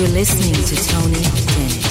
never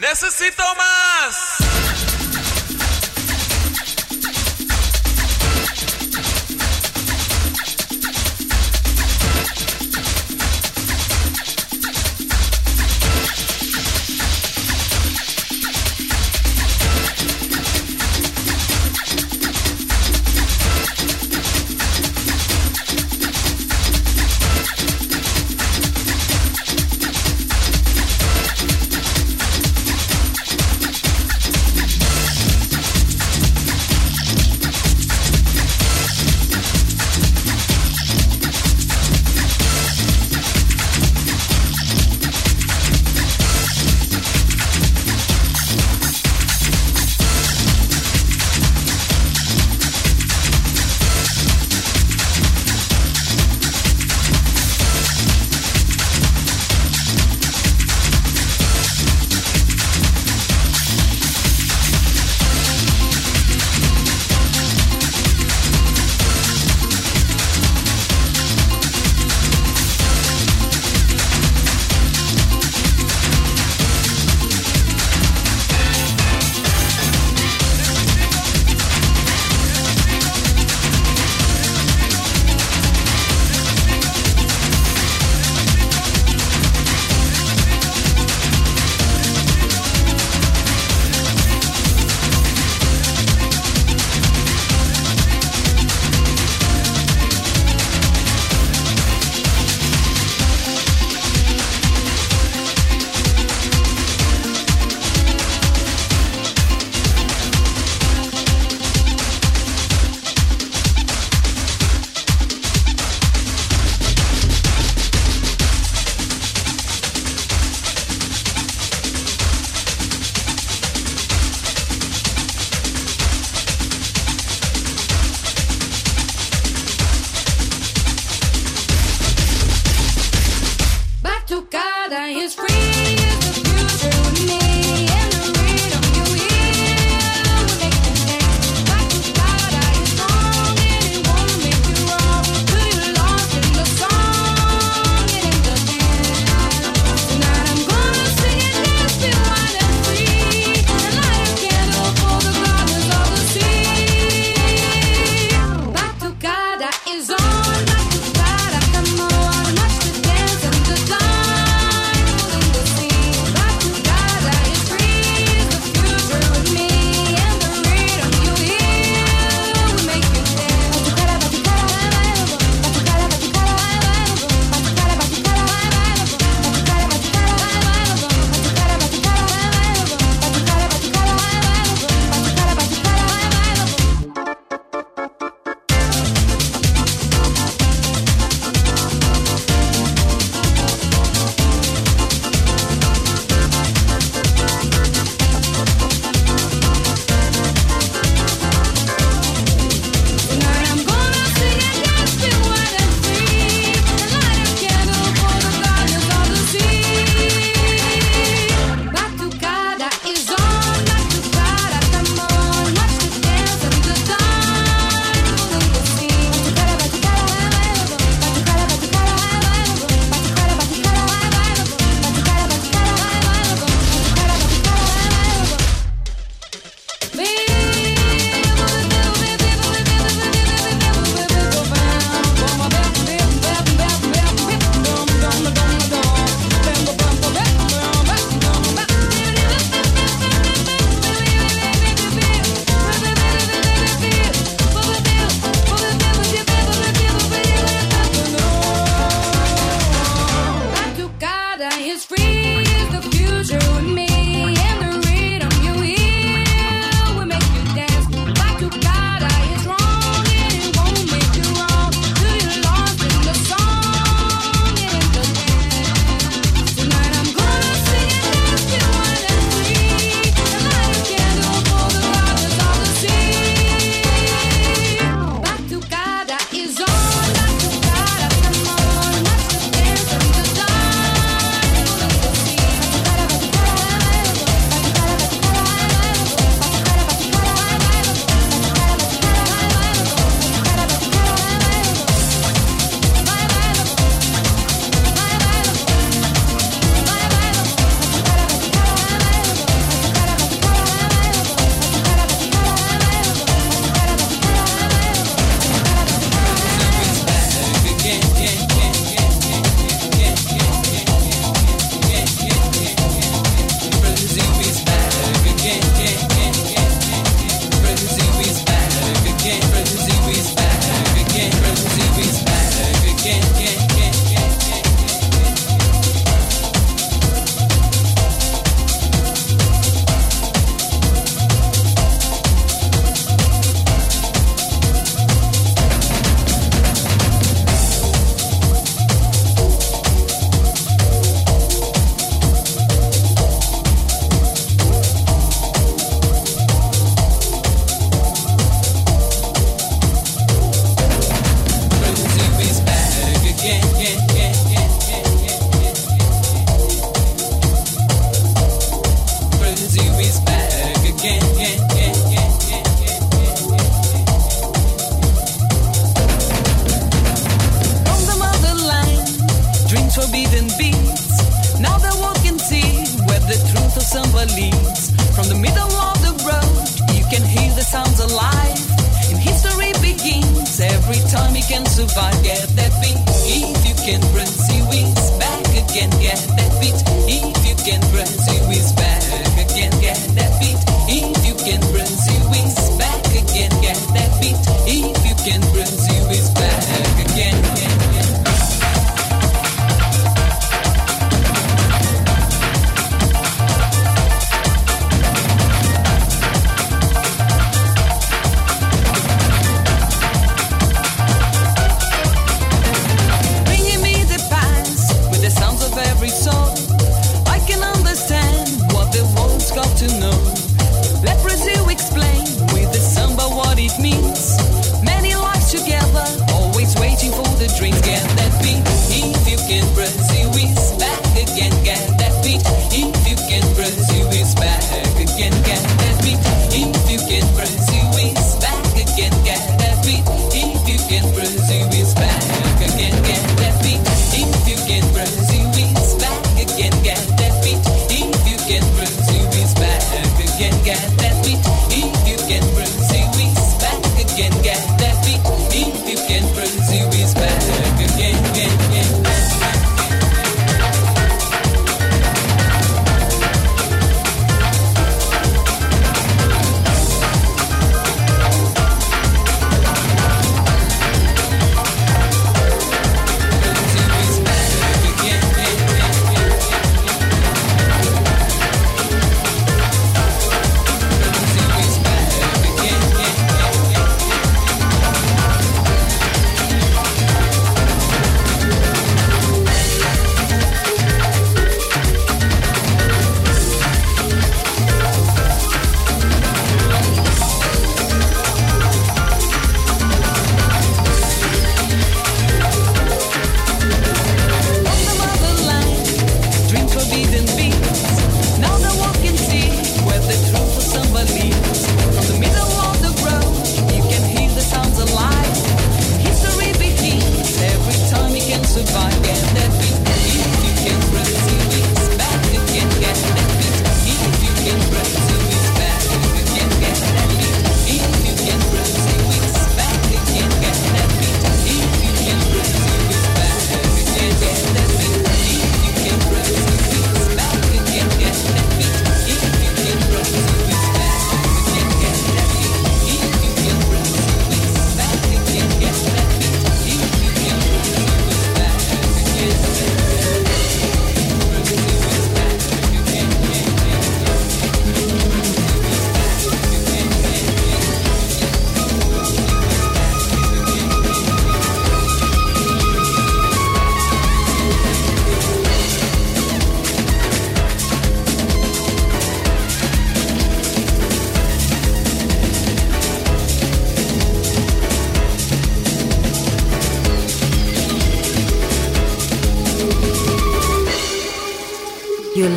Necesito más.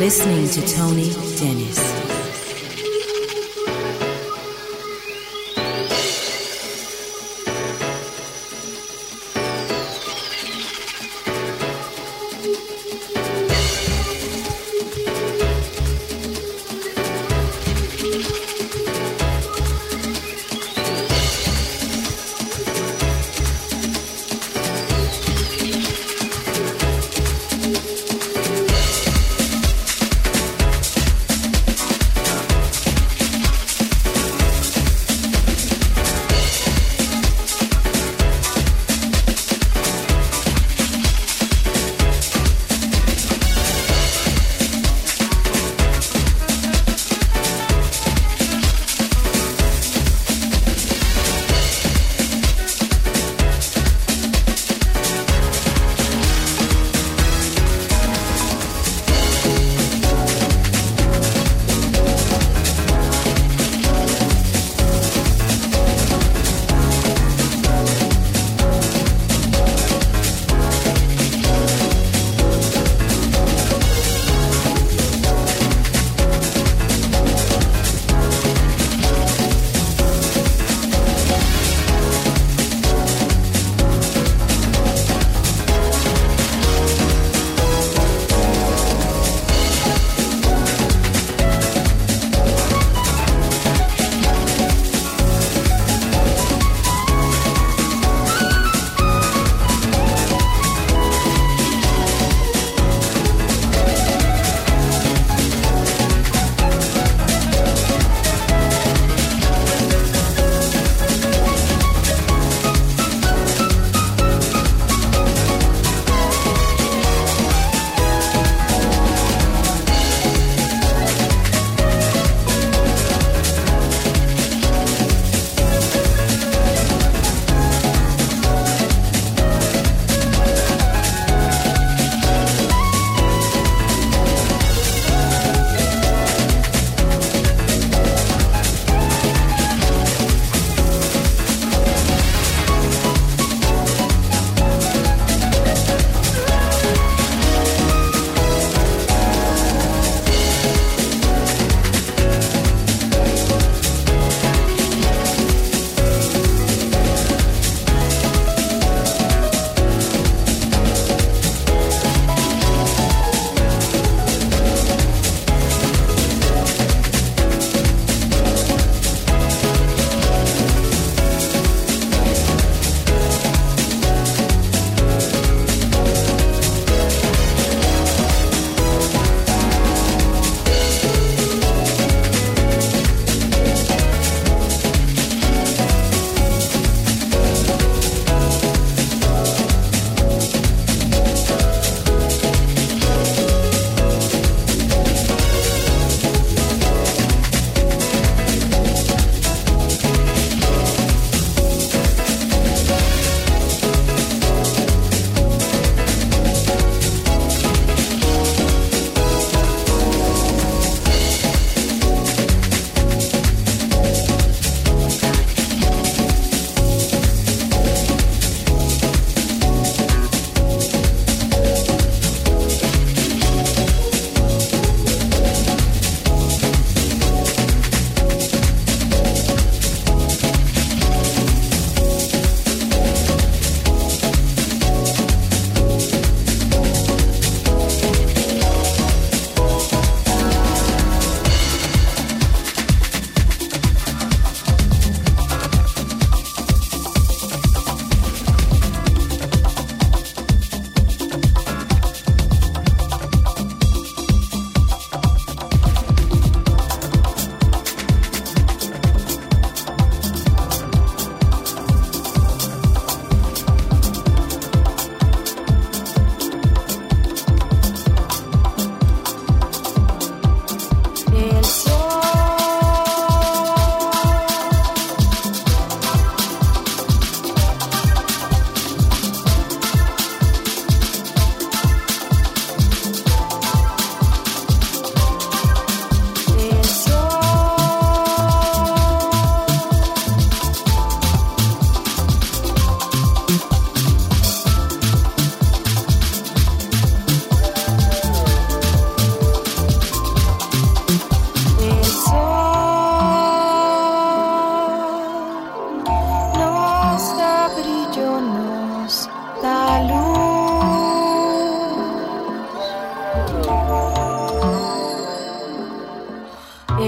Listening to Tony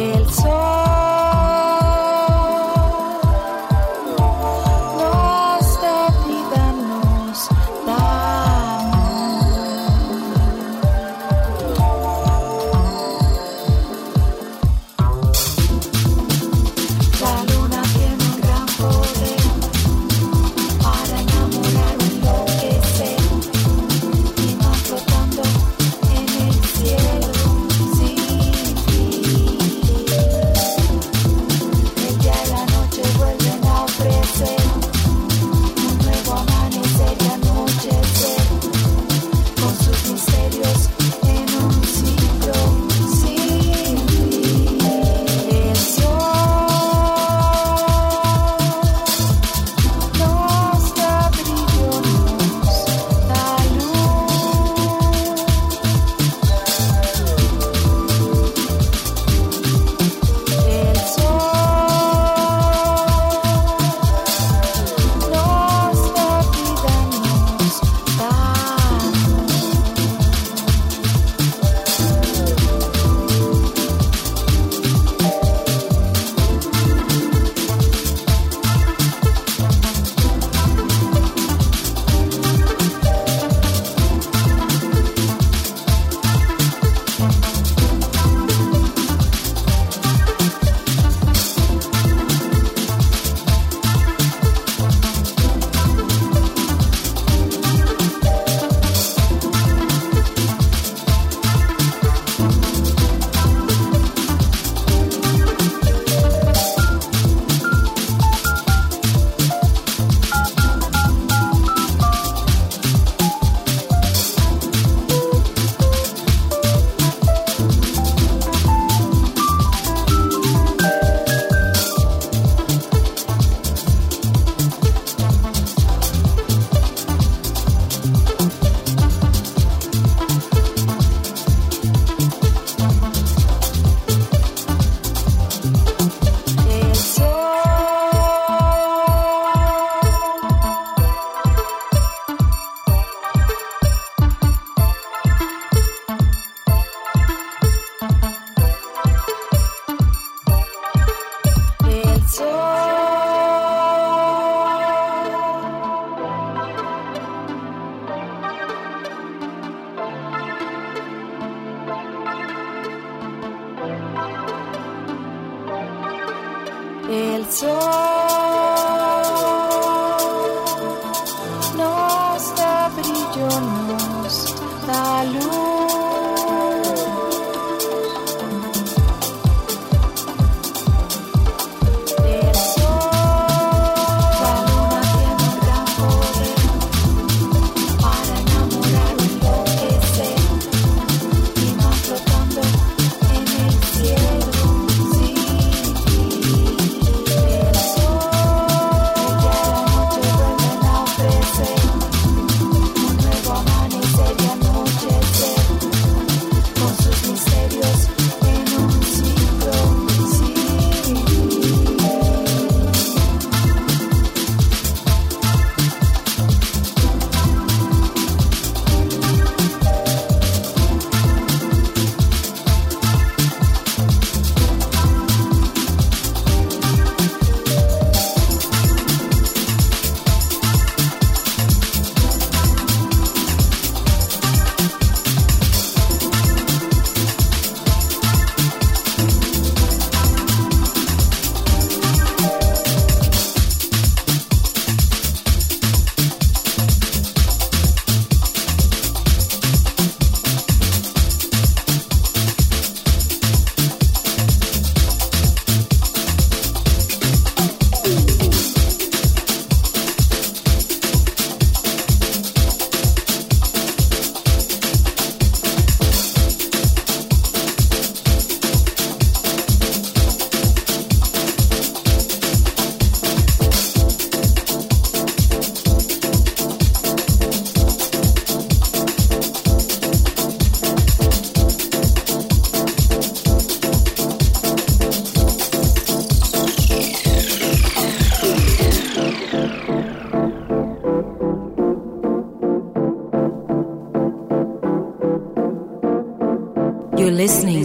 El sol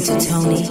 to Tony